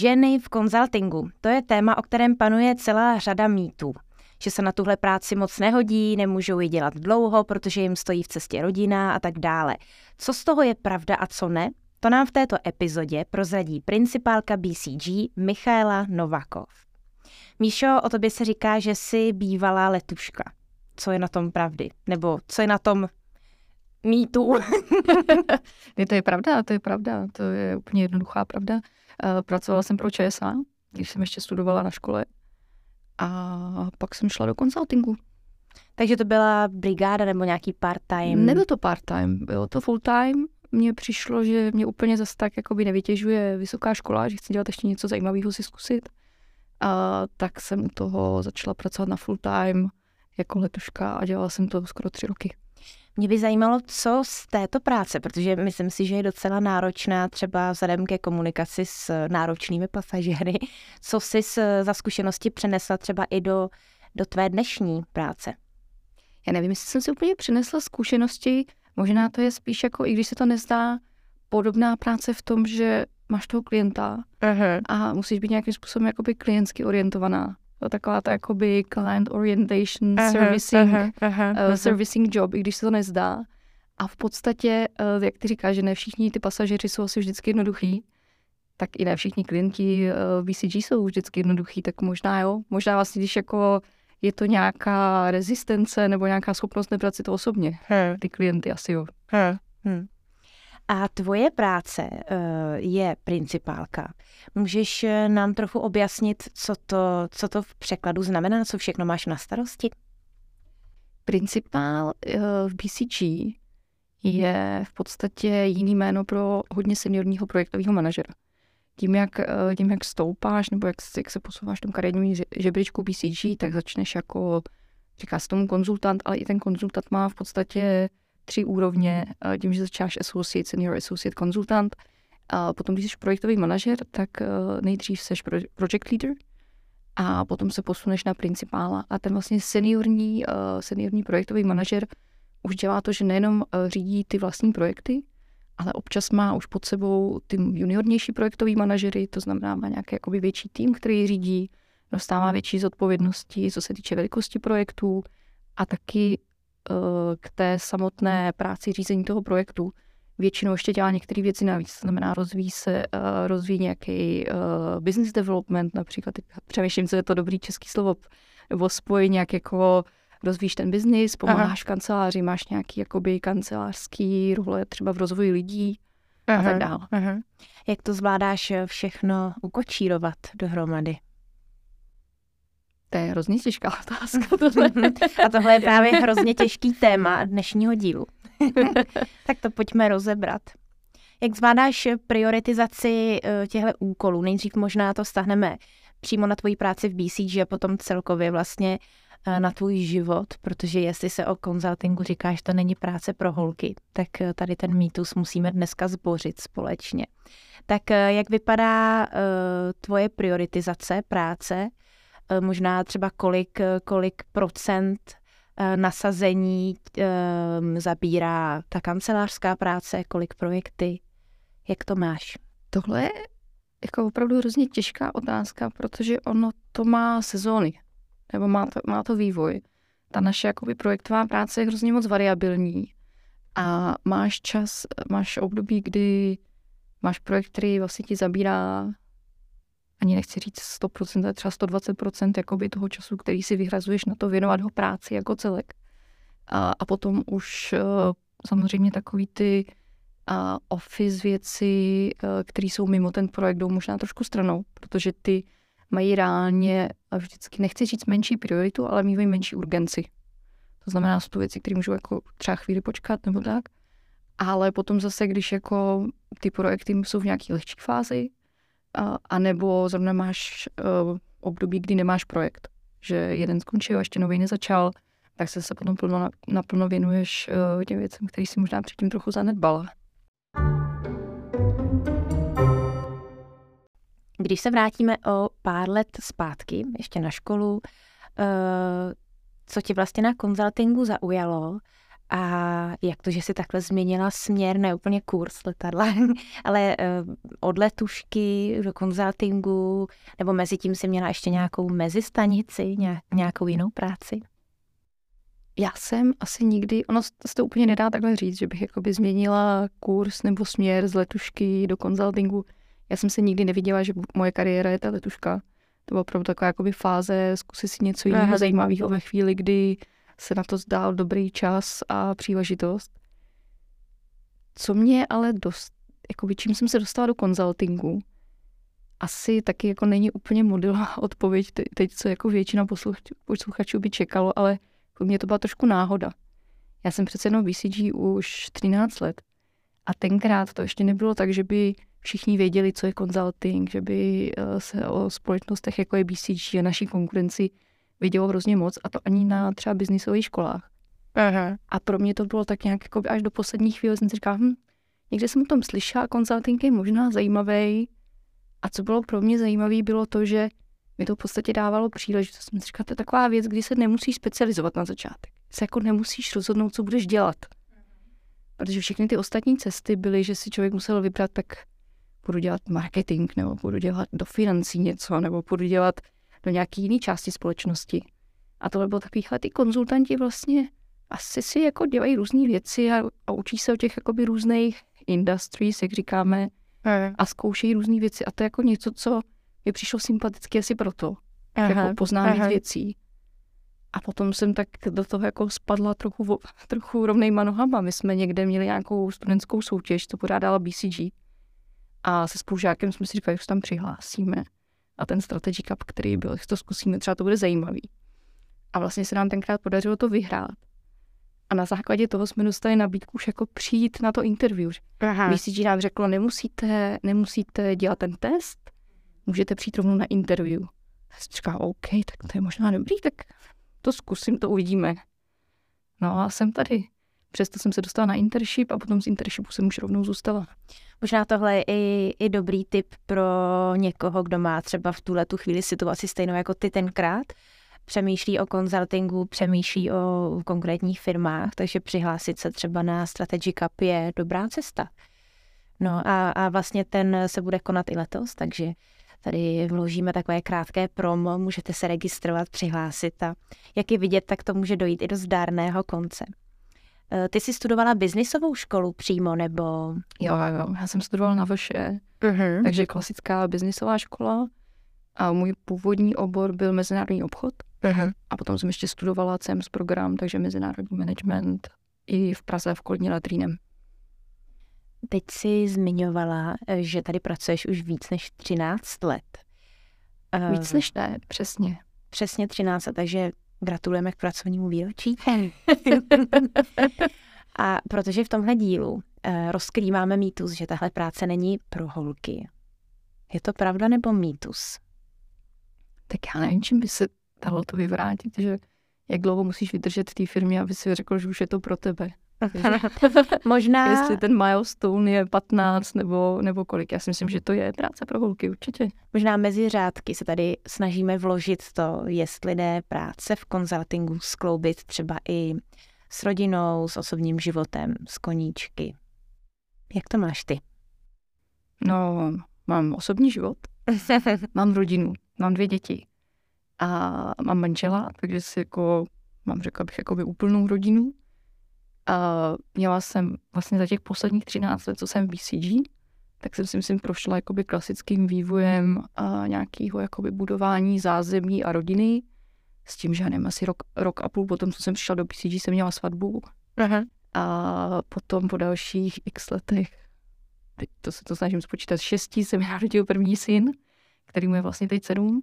Ženy v konzultingu. To je téma, o kterém panuje celá řada mýtů. Že se na tuhle práci moc nehodí, nemůžou ji dělat dlouho, protože jim stojí v cestě rodina a tak dále. Co z toho je pravda a co ne? To nám v této epizodě prozradí principálka BCG Michaela Novakov. Míšo, o tobě se říká, že jsi bývalá letuška. Co je na tom pravdy? Nebo co je na tom mýtu? je, to je pravda, to je pravda. To je úplně jednoduchá pravda. Eh, pracovala jsem pro ČSA, když jsem ještě studovala na škole. A pak jsem šla do konsultingu. Takže to byla brigáda nebo nějaký part-time? Nebyl to part-time, bylo to full-time. Mně přišlo, že mě úplně zase tak jakoby nevytěžuje vysoká škola, že chci dělat ještě něco zajímavého si zkusit. A tak jsem u toho začala pracovat na full-time jako letuška a dělala jsem to skoro tři roky. Mě by zajímalo, co z této práce, protože myslím si, že je docela náročná třeba vzhledem ke komunikaci s náročnými pasažéry, co jsi za zkušenosti přenesla třeba i do, do tvé dnešní práce? Já nevím, jestli jsem si úplně přinesla zkušenosti, možná to je spíš jako, i když se to nezdá, podobná práce v tom, že máš toho klienta uh-huh. a musíš být nějakým způsobem jakoby klientsky orientovaná taková ta jakoby client orientation uh-huh, servicing, uh-huh, uh-huh, uh, servicing job, i když se to nezdá. A v podstatě, uh, jak ty říkáš, že ne všichni ty pasažeři jsou asi vždycky jednoduchý, tak i ne všichni klienti uh, BCG jsou vždycky jednoduchý, tak možná jo, možná vlastně, když jako je to nějaká rezistence nebo nějaká schopnost nebrat si to osobně, hmm. ty klienty asi jo. Hmm. Hmm. A tvoje práce uh, je principálka. Můžeš eh, nám trochu objasnit, co to, co to v překladu znamená, co všechno máš na starosti? Principál uh, v BCG je v podstatě jiný jméno pro hodně seniorního projektového manažera. Tím jak, tím, jak stoupáš nebo jak, jak se posouváš v tom kariérním žebříčku BCG, tak začneš jako, říká se tomu konzultant, ale i ten konzultant má v podstatě tři úrovně, tím, že začínáš associate, senior associate, konzultant, a potom, když jsi projektový manažer, tak eh, nejdřív jsi project leader a potom se posuneš na principála. A ten vlastně seniorní, eh, seniorní projektový manažer už dělá to, že nejenom eh, řídí ty vlastní projekty, ale občas má už pod sebou ty juniornější projektový manažery, to znamená má nějaký jakoby větší tým, který řídí, dostává větší zodpovědnosti, co se týče velikosti projektů a taky k té samotné práci řízení toho projektu většinou ještě dělá některé věci navíc. To znamená, rozvíjí se, rozvíjí nějaký business development, například přemýšlím, co je to dobrý český slovo, nebo spojí nějak jako rozvíjíš ten biznis, pomáháš Aha. kanceláři, máš nějaký jakoby kancelářský role třeba v rozvoji lidí Aha. a tak dále. Aha. Jak to zvládáš všechno ukočírovat dohromady? To je hrozně těžká otázka. Tohle. A tohle je právě hrozně těžký téma dnešního dílu. tak to pojďme rozebrat. Jak zvládáš prioritizaci eh, těchto úkolů? Nejdřív možná to stahneme přímo na tvoji práci v BCG a potom celkově vlastně eh, na tvůj život, protože jestli se o konzultingu říkáš, to není práce pro holky, tak eh, tady ten mýtus musíme dneska zbořit společně. Tak jak vypadá tvoje prioritizace práce možná třeba kolik, eh, kolik procent eh, nasazení zabírá ta kancelářská práce, kolik projekty, jak to máš? Tohle je jako opravdu hrozně těžká otázka, protože ono to má sezóny, nebo má to, má to vývoj. Ta naše jakoby projektová práce je hrozně moc variabilní a máš čas, máš období, kdy máš projekt, který vlastně ti zabírá ani nechci říct 100%, ale třeba 120% jakoby toho času, který si vyhrazuješ na to věnovat ho práci jako celek. A, a potom už uh, samozřejmě takový ty uh, office věci, uh, které jsou mimo ten projekt, jdou možná trošku stranou, protože ty mají reálně vždycky, nechci říct menší prioritu, ale mývají menší urgenci. To znamená, jsou to věci, které můžou jako třeba chvíli počkat nebo tak. Ale potom zase, když jako ty projekty jsou v nějaké lehčí fázi, a nebo zrovna máš uh, období, kdy nemáš projekt, že jeden skončil a ještě nový nezačal, tak se se potom plno, naplno věnuješ uh, těm věcem, který si možná předtím trochu zanedbala. Když se vrátíme o pár let zpátky, ještě na školu, uh, co tě vlastně na konzultingu zaujalo A jak to, že si takhle změnila směr, ne úplně kurz letadla, ale uh, od letušky do konzultingu, nebo mezi tím si měla ještě nějakou mezistanici, nějakou jinou práci? Já jsem asi nikdy, ono se to úplně nedá takhle říct, že bych jakoby změnila kurz nebo směr z letušky do konzultingu. Já jsem se nikdy neviděla, že moje kariéra je ta letuška. To byla opravdu taková jakoby fáze, zkusit si něco jiného zajímavého ve chvíli, kdy se na to zdál dobrý čas a příležitost. Co mě ale dost, jakoby čím jsem se dostala do konzultingu, asi taky jako není úplně modelová odpověď teď, co jako většina posluchačů by čekalo, ale pro mě to byla trošku náhoda. Já jsem přece jenom BCG už 13 let a tenkrát to ještě nebylo tak, že by všichni věděli, co je consulting, že by eh, se o společnostech jako je BCG a naší konkurenci vědělo hrozně moc a to ani na třeba biznisových školách. Aha. A pro mě to bylo tak nějak jako až do poslední chvíle jsem si říkala, hm, někde jsem o tom slyšela, consulting je možná zajímavý. A co bylo pro mě zajímavé, bylo to, že mi to v podstatě dávalo příležitost. Jsem si říkala, to je taková věc, kdy se nemusíš specializovat na začátek. Se jako nemusíš rozhodnout, co budeš dělat. Protože všechny ty ostatní cesty byly, že si člověk musel vybrat, tak budu dělat marketing, nebo budu dělat do financí něco, nebo budu dělat do nějaké jiné části společnosti. A tohle bylo takovýhle, ty konzultanti vlastně asi si jako dělají různé věci a, a učí se o těch jakoby různých industries, jak říkáme, a zkoušejí různé věci. A to je jako něco, co mi přišlo sympatické asi proto, aha, jako poznám víc věcí. A potom jsem tak do toho jako spadla trochu, trochu rovnejma nohama. My jsme někde měli nějakou studentskou soutěž, to pořádala BCG. A se spolužákem jsme si říkali, že se tam přihlásíme. A ten strategy cup, který byl, to zkusíme, třeba to bude zajímavý. A vlastně se nám tenkrát podařilo to vyhrát. A na základě toho jsme dostali nabídku už jako přijít na to interview. Aha. BCG nám řeklo, nemusíte, nemusíte dělat ten test, můžete přijít rovnou na interview. A jsem říkala, OK, tak to je možná dobrý, tak to zkusím, to uvidíme. No a jsem tady. Přesto jsem se dostala na internship a potom z internshipu jsem už rovnou zůstala. Možná tohle je i, i dobrý tip pro někoho, kdo má třeba v tuhle tu chvíli situaci stejnou jako ty tenkrát. Přemýšlí o konzultingu, přemýšlí o konkrétních firmách, takže přihlásit se třeba na Strategy Cup je dobrá cesta. No a, a vlastně ten se bude konat i letos, takže Tady vložíme takové krátké promo, můžete se registrovat, přihlásit a jak je vidět, tak to může dojít i do zdárného konce. E, ty jsi studovala biznisovou školu přímo, nebo? Jo, jo, já jsem studovala na VŠE, uh-huh. takže klasická biznisová škola a můj původní obor byl mezinárodní obchod uh-huh. a potom jsem ještě studovala CEMS program, takže mezinárodní management i v Praze v Kolní Latrínem. Teď si zmiňovala, eh, že tady pracuješ už víc než 13 let. Eh, víc než ne, přesně. Přesně 13 let, takže gratulujeme k pracovnímu výročí. A protože v tomhle dílu eh, rozkrýváme mýtus, že tahle práce není pro holky. Je to pravda nebo mýtus? Tak já nevím, čím by se dalo to vyvrátit, že jak dlouho musíš vydržet v té firmě, aby si řekl, že už je to pro tebe. Možná... Jestli ten milestone je 15 nebo, nebo kolik. Já si myslím, že to je práce pro holky, určitě. Možná mezi řádky se tady snažíme vložit to, jestli jde práce v konzultingu skloubit třeba i s rodinou, s osobním životem, s koníčky. Jak to máš ty? No, mám osobní život, mám rodinu, mám dvě děti a mám manžela, takže si jako, mám řekla bych, jakoby úplnou rodinu. A měla jsem vlastně za těch posledních 13 let, co jsem v BCG, tak jsem si myslím prošla jakoby klasickým vývojem a nějakého jakoby budování zázemí a rodiny. S tím, že nevím, asi rok, rok a půl potom, co jsem přišla do BCG, jsem měla svatbu. Aha. A potom po dalších x letech, teď to se to snažím spočítat, šestí se mi narodil první syn, který mu je vlastně teď sedm.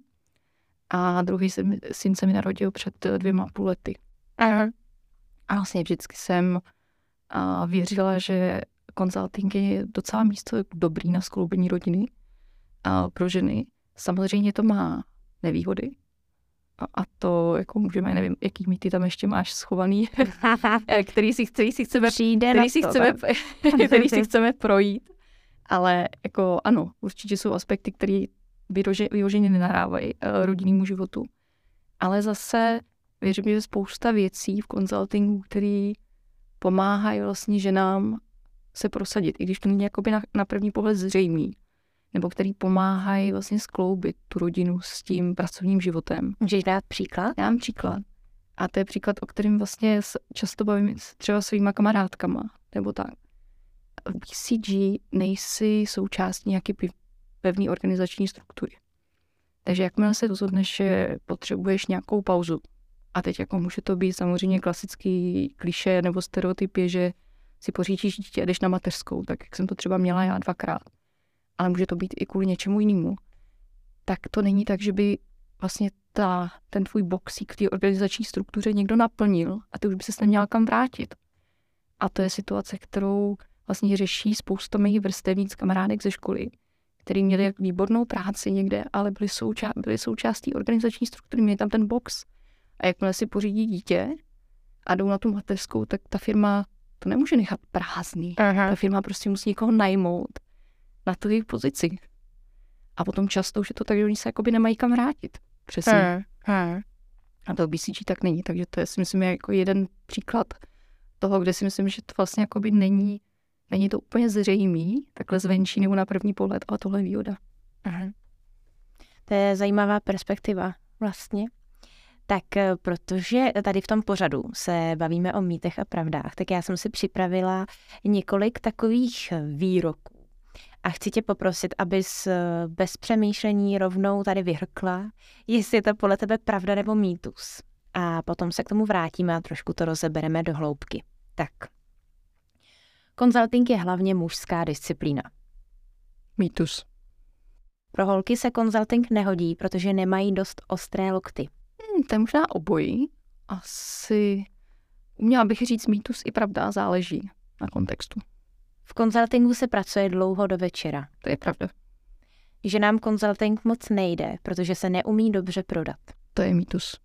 A druhý syn se mi narodil před dvěma půl lety. Aha. A vlastně vždycky jsem a věřila, že konzulting je docela místo dobrý na skloubení rodiny a pro ženy. Samozřejmě to má nevýhody. A, a to jako můžeme, nevím, jaký mýty tam ještě máš schovaný, který si, který si chceme, Přijde který si to, chceme, který si chceme projít. Ale jako ano, určitě jsou aspekty, které vyloženě nenarávají uh, rodinnému životu. Ale zase věřím, že spousta věcí v konzultingu, který pomáhají vlastně ženám se prosadit, i když to není jakoby na, na první pohled zřejmý, nebo který pomáhají vlastně skloubit tu rodinu s tím pracovním životem. Můžeš dát příklad? Já mám příklad. A to je příklad, o kterém vlastně často bavím s třeba svýma kamarádkama, nebo tak. V BCG nejsi součástí nějaké pevné organizační struktury. Takže jakmile se rozhodneš, že potřebuješ nějakou pauzu, a teď jako může to být samozřejmě klasický kliše nebo stereotypy, že si pořídíš dítě a jdeš na mateřskou, tak jak jsem to třeba měla já dvakrát. Ale může to být i kvůli něčemu jinému. Tak to není tak, že by vlastně ta, ten tvůj boxík v té organizační struktuře někdo naplnil a ty už by se neměla kam vrátit. A to je situace, kterou vlastně řeší spousta mých vrstevníc kamarádek ze školy, který měli výbornou práci někde, ale byli, souča- byli součástí organizační struktury, měli tam ten box. A jakmile si pořídí dítě a jdou na tu mateřskou, tak ta firma to nemůže nechat prázdný. Aha. Ta firma prostě musí někoho najmout na tu jejich pozici. A potom často už je to tak, že oni se jakoby nemají kam vrátit. Přesně. Ha. Ha. A to BCG tak není, takže to je si myslím jako jeden příklad toho, kde si myslím, že to vlastně jakoby není, není to úplně zřejmý, takhle zvenčí nebo na první pohled, ale tohle je výhoda. Aha. To je zajímavá perspektiva vlastně. Tak eh, protože tady v tom pořadu se bavíme o mýtech a pravdách, tak já jsem si připravila několik takových výroků. A chci tě poprosit, abys eh, bez přemýšlení rovnou tady vyhrkla, jestli je to podle tebe pravda nebo mýtus. A potom se k tomu vrátíme a trošku to rozebereme do hloubky. Tak. Konzulting je hlavně mužská disciplína. Mýtus. Pro holky se konzulting nehodí, protože nemají dost ostré lokty. Hmm, to je možná obojí. Asi, uměla bych říct mýtus i pravda, záleží na kontextu. V konzultingu se pracuje dlouho do večera. To je pravda. Že nám konzulting moc nejde, protože se neumí dobře prodat. To je mýtus.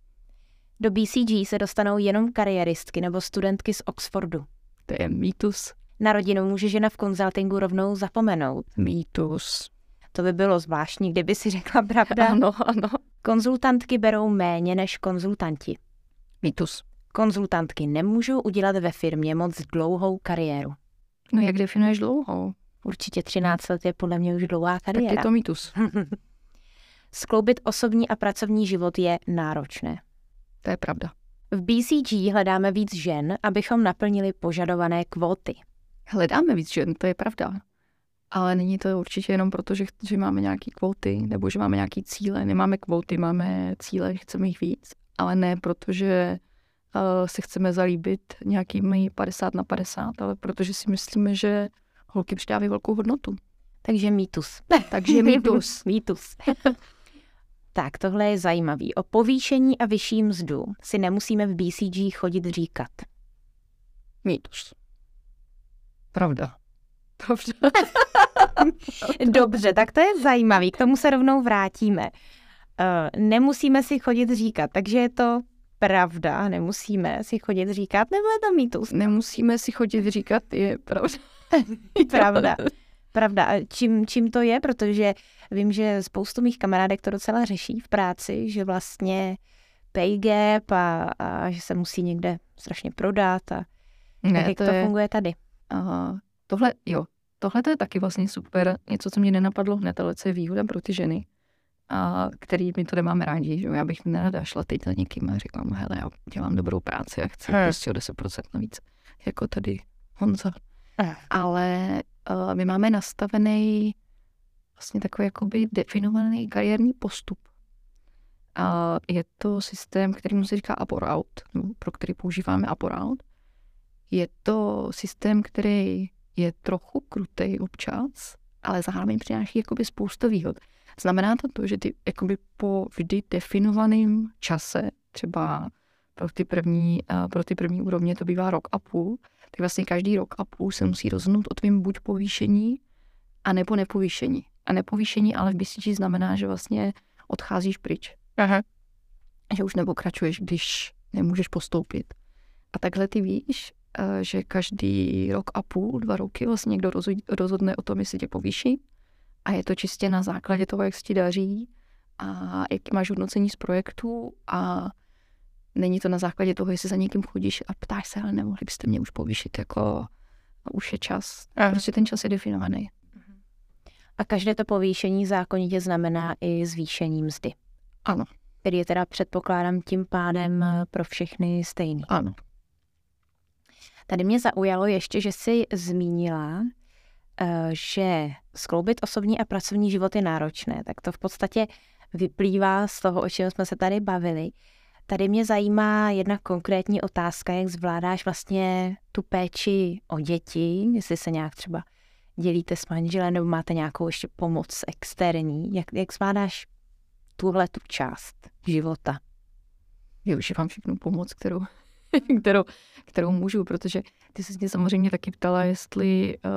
Do BCG se dostanou jenom kariéristky nebo studentky z Oxfordu. To je mýtus. Na rodinu může žena v konzultingu rovnou zapomenout. Mýtus. To by bylo zvláštní, kdyby si řekla pravda. Ano, ano. Konzultantky berou méně než konzultanti. Mýtus. Konzultantky nemůžou udělat ve firmě moc dlouhou kariéru. No jak definuješ dlouhou? Určitě 13 let je podle mě už dlouhá kariéra. Tak je to mýtus. Skloubit osobní a pracovní život je náročné. To je pravda. V BCG hledáme víc žen, abychom naplnili požadované kvóty. Hledáme víc žen, to je pravda. Ale není to určitě jenom proto, že, že máme nějaké kvóty nebo že máme nějaké cíle. Nemáme kvóty, máme cíle, chceme jich víc. Ale ne proto, že uh, se chceme zalíbit nějakými 50 na 50, ale protože si myslíme, že holky přidávají velkou hodnotu. Takže mýtus. Takže mýtus. mýtus. tak, tohle je zajímavý. O povýšení a vyšší mzdu si nemusíme v BCG chodit říkat. Mýtus. Pravda. Dobře. Dobře, tak to je zajímavý, k tomu se rovnou vrátíme. Uh, nemusíme si chodit říkat, takže je to pravda, nemusíme si chodit říkat, nebo je to mýtus? Nemusíme si chodit říkat, je pravda. pravda. Pravda. A čím, čím to je? Protože vím, že spoustu mých kamarádek to docela řeší v práci, že vlastně pay gap a, a že se musí někde strašně prodat a ne, jak to, to je... funguje tady. Aha. Tohle, jo, tohle to je taky vlastně super, něco, co mě nenapadlo hned, ale co je výhoda pro ty ženy, a který my to nemáme rádi, že já bych nerada šla teď za někým a říkám, hele, já dělám dobrou práci a chci hmm. prostě o 10% navíc, jako tady Honza. Hmm. Ale uh, my máme nastavený vlastně takový jakoby definovaný kariérní postup. A je to systém, který se říká or out, pro který používáme up or out. Je to systém, který je trochu krutej občas, ale zároveň přináší jakoby spoustu výhod. Znamená to to, že ty jakoby po vždy definovaném čase, třeba pro ty první, pro ty první úrovně to bývá rok a půl, tak vlastně každý rok a půl se musí rozhodnout o tvým buď povýšení, a nebo nepovýšení. A nepovýšení ale v BCG znamená, že vlastně odcházíš pryč. Aha. Že už nepokračuješ, když nemůžeš postoupit. A takhle ty víš, Eh, že každý rok a půl, dva roky vlastně někdo rozhodne o tom, jestli tě povýší. A je to čistě na základě toho, jak se ti daří a jaký máš hodnocení z projektu a není to na základě toho, jestli za někým chodíš a ptáš se, ale nemohli byste mě už povýšit, jako už je čas. Aha. Prostě ten čas je definovaný. A každé to povýšení zákonitě znamená i zvýšení mzdy. Ano. Který je teda předpokládám tím pádem pro všechny stejný. Ano. Tady mě zaujalo ještě, že jsi zmínila, eh, že skloubit osobní a pracovní život je náročné. Tak to v podstatě vyplývá z toho, o čem jsme se tady bavili. Tady mě zajímá jedna konkrétní otázka, jak zvládáš vlastně tu péči o děti, jestli se nějak třeba dělíte s manželem nebo máte nějakou ještě pomoc externí, jak, jak zvládáš tuhle tu část života? Využívám všechnu pomoc, kterou, kterou, kterou můžu, protože ty se mě samozřejmě taky ptala, jestli uh,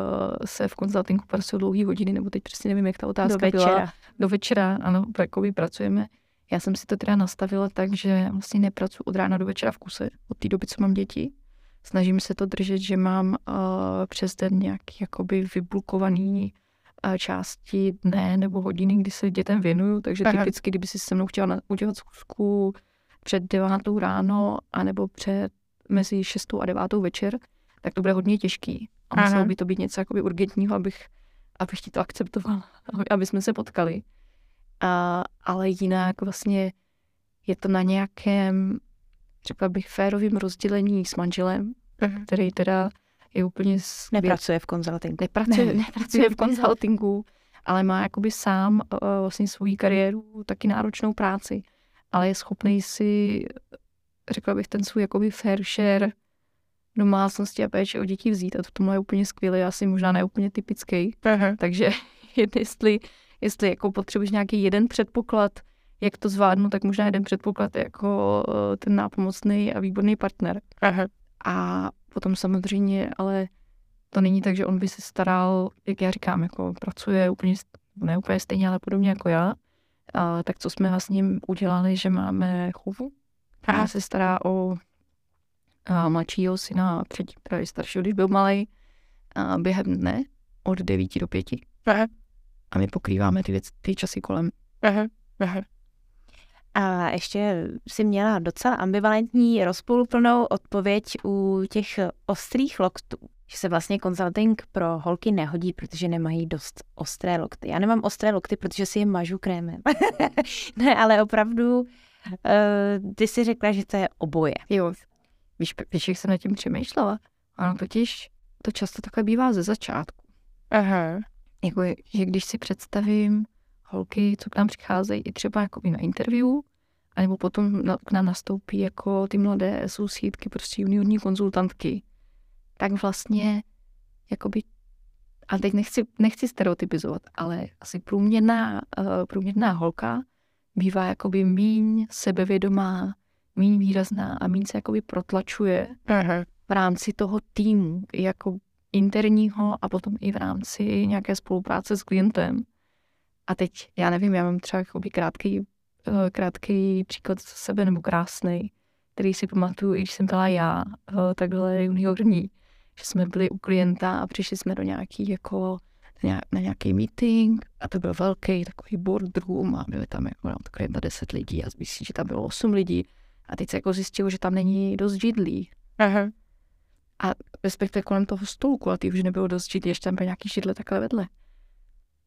se v konzultingu pracují dlouhé hodiny, nebo teď přesně nevím, jak ta otázka Do večera. byla. Do večera, ano, jakoby pracujeme. Já jsem si to teda nastavila tak, že vlastně nepracuji od rána do večera v kuse, od té doby, co mám děti. Snažím se to držet, že mám uh, přes den nějaký jakoby vybulkovaný uh, části dne nebo hodiny, kdy se dětem věnuju, takže Aha. typicky, kdyby si se mnou chtěla udělat zkusku před devátou ráno, anebo před mezi šestou a devátou večer, tak to bude hodně těžký. A muselo by to být něco jakoby urgentního, abych, abych ti to akceptovala, aby jsme se potkali. A, ale jinak vlastně je to na nějakém, řekla bych, férovým rozdělení s manželem, uh-huh. který teda je úplně... Svět... Nepracuje v konzultingu. Nepracuje, ne. nepracuje v konzultingu, ale má jakoby sám uh, vlastně svou kariéru, taky náročnou práci, ale je schopný si, řekla bych, ten svůj jakoby fair share domácnosti a péče o děti vzít a to tomu je úplně skvělý, asi možná ne úplně typický. Uh-huh. Takže jestli jestli jako potřebuješ nějaký jeden předpoklad, jak to zvládnu, tak možná jeden předpoklad je jako eh, ten nápomocný a výborný partner. Aha. A potom samozřejmě, ale to není tak, že on by se staral, jak já říkám, jako pracuje úplně, ne úplně stejně, ale podobně jako já. A, tak co jsme vlastně udělali, že máme chovu, která se stará o a, mladšího syna předtím, právě staršího, když byl malý, během dne od 9 do 5. Aha a my pokrýváme ty, věc, ty časy kolem. Aha, aha. A ještě si měla docela ambivalentní, rozpoluplnou odpověď u těch ostrých loktů. Že se vlastně konzulting pro holky nehodí, protože nemají dost ostré lokty. Já nemám ostré lokty, protože si je mažu krémem. ne, ale opravdu, uh, ty si řekla, že to je oboje. Jo, víš, víš, jak jsem nad tím přemýšlela? Ano, totiž to často takhle bývá ze začátku. Aha jako že když si představím holky, co k nám přicházejí i třeba jako na interview, anebo potom k nám nastoupí jako ty mladé sousídky, prostě juniorní konzultantky, tak vlastně jakoby, a teď nechci, nechci stereotypizovat, ale asi průměrná, uh, průměrná holka bývá jakoby míň sebevědomá, míň výrazná a míň se jakoby protlačuje Aha. v rámci toho týmu, jako interního a potom i v rámci nějaké spolupráce s klientem. A teď, já nevím, já mám třeba krátký, eh, krátký příklad z sebe nebo krásný, který si pamatuju, i když jsem byla já, eh, takhle juniorní, že jsme byli u klienta a přišli jsme do nějaký jako na nějaký meeting a to byl velký takový boardroom a byli tam jako takový na 10 lidí a myslím, že tam bylo 8 lidí a teď se jako zjistilo, že tam není dost židlí. Aha a respektive kolem toho stolu kulatý už nebylo dost židlí, ještě tam byl nějaký židle takhle vedle.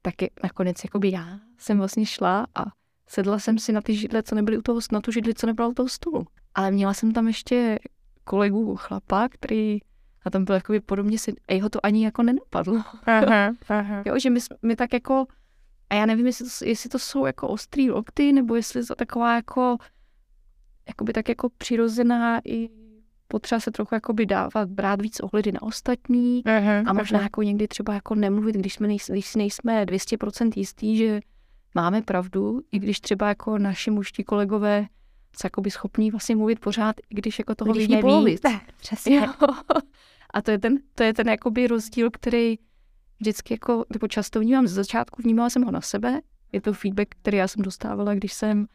Tak je, nakonec jakoby já jsem vlastně šla a sedla jsem si na ty židle, co nebyly u toho, na tu židli, co nebyla u toho stolu. Ale měla jsem tam ještě kolegu chlapa, který a tam byl jakoby podobně si, a jeho to ani jako nenapadlo. Aha, aha. jo, že my, my tak jako, a já nevím, jestli to, jestli to jsou jako ostrý lokty, nebo jestli to taková jako, jakoby tak jako přirozená i potřeba se trochu jakoby dávat, brát víc ohledy na ostatní uh-huh, a možná uh-huh. jako někdy třeba jako nemluvit, když, jsme nejsme, když si nejsme 200% jistý, že máme pravdu, i když třeba jako naši mužští kolegové se jakoby schopní vlastně mluvit pořád, i když jako toho když vidí polovic. Přesně. Jo. A to je ten, to je ten jakoby rozdíl, který vždycky jako, nebo často vnímám ze začátku, vnímala jsem ho na sebe. Je to feedback, který já jsem dostávala, když jsem,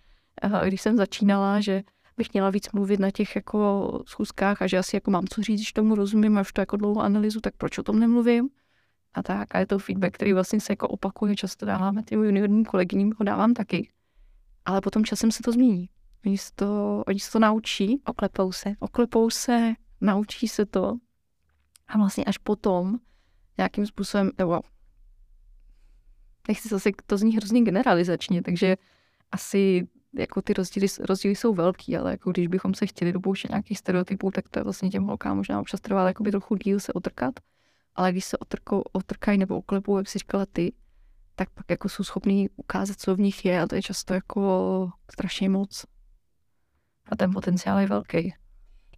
když jsem začínala, že bych měla víc mluvit na těch jako schůzkách a že asi jako mám co říct, když tomu rozumím a už to jako dlouho analyzu, tak proč o tom nemluvím? A tak, a je to feedback, který vlastně se jako opakuje, často dáváme těm juniorním kolegyním, ho dávám taky. Ale potom časem se to změní. Oni se to, oni se to naučí. Oklepou se. Oklepou se, naučí se to. A vlastně až potom nějakým způsobem, nebo nechci zase, to zní hrozně generalizačně, takže asi jako ty rozdíly, rozdíly jsou velký, ale jako když bychom se chtěli dopouštět nějakých stereotypů, tak to je vlastně těm holkám možná občas trvá jakoby trochu díl se otrkat, ale když se otrkou, otrkají nebo oklepou, jak si říkala ty, tak pak jako jsou schopní ukázat, co v nich je a to je často jako strašně moc. A ten potenciál je velký.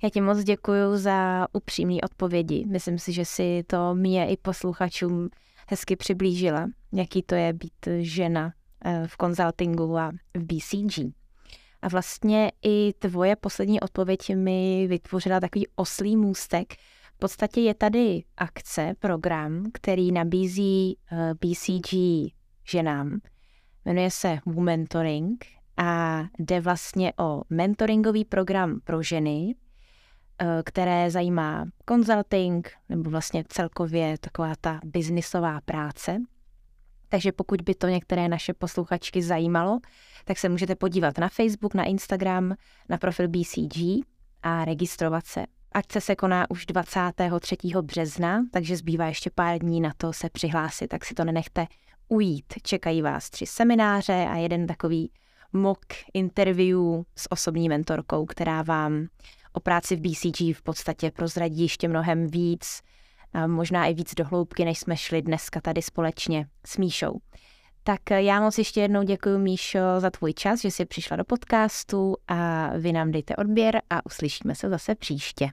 Já ti moc děkuji za upřímné odpovědi. Myslím si, že si to mě i posluchačům hezky přiblížila, jaký to je být žena eh, v konzultingu a v BCG. A vlastně i tvoje poslední odpověď mi vytvořila takový oslý můstek. V podstatě je tady akce, program, který nabízí eh, BCG ženám. Jmenuje se Mentoring a jde vlastně o mentoringový program pro ženy, Eh, které zajímá consulting nebo vlastně celkově taková ta biznisová práce. Takže pokud by to některé naše posluchačky zajímalo, tak se můžete podívat na Facebook, na Instagram, na profil BCG a registrovat se. Akce se koná už 23. března, takže zbývá ještě pár dní na to se přihlásit, tak si to nenechte ujít. Čekají vás tři semináře a jeden takový mock interview s osobní mentorkou, která vám o práci v BCG v podstatě prozradí ještě mnohem víc, a možná i víc dohloubky, než jsme šli dneska tady společně s Míšou. Tak já moc ještě jednou děkuji Míšo za tvůj čas, že jsi přišla do podcastu a vy nám dejte odběr a uslyšíme se zase příště.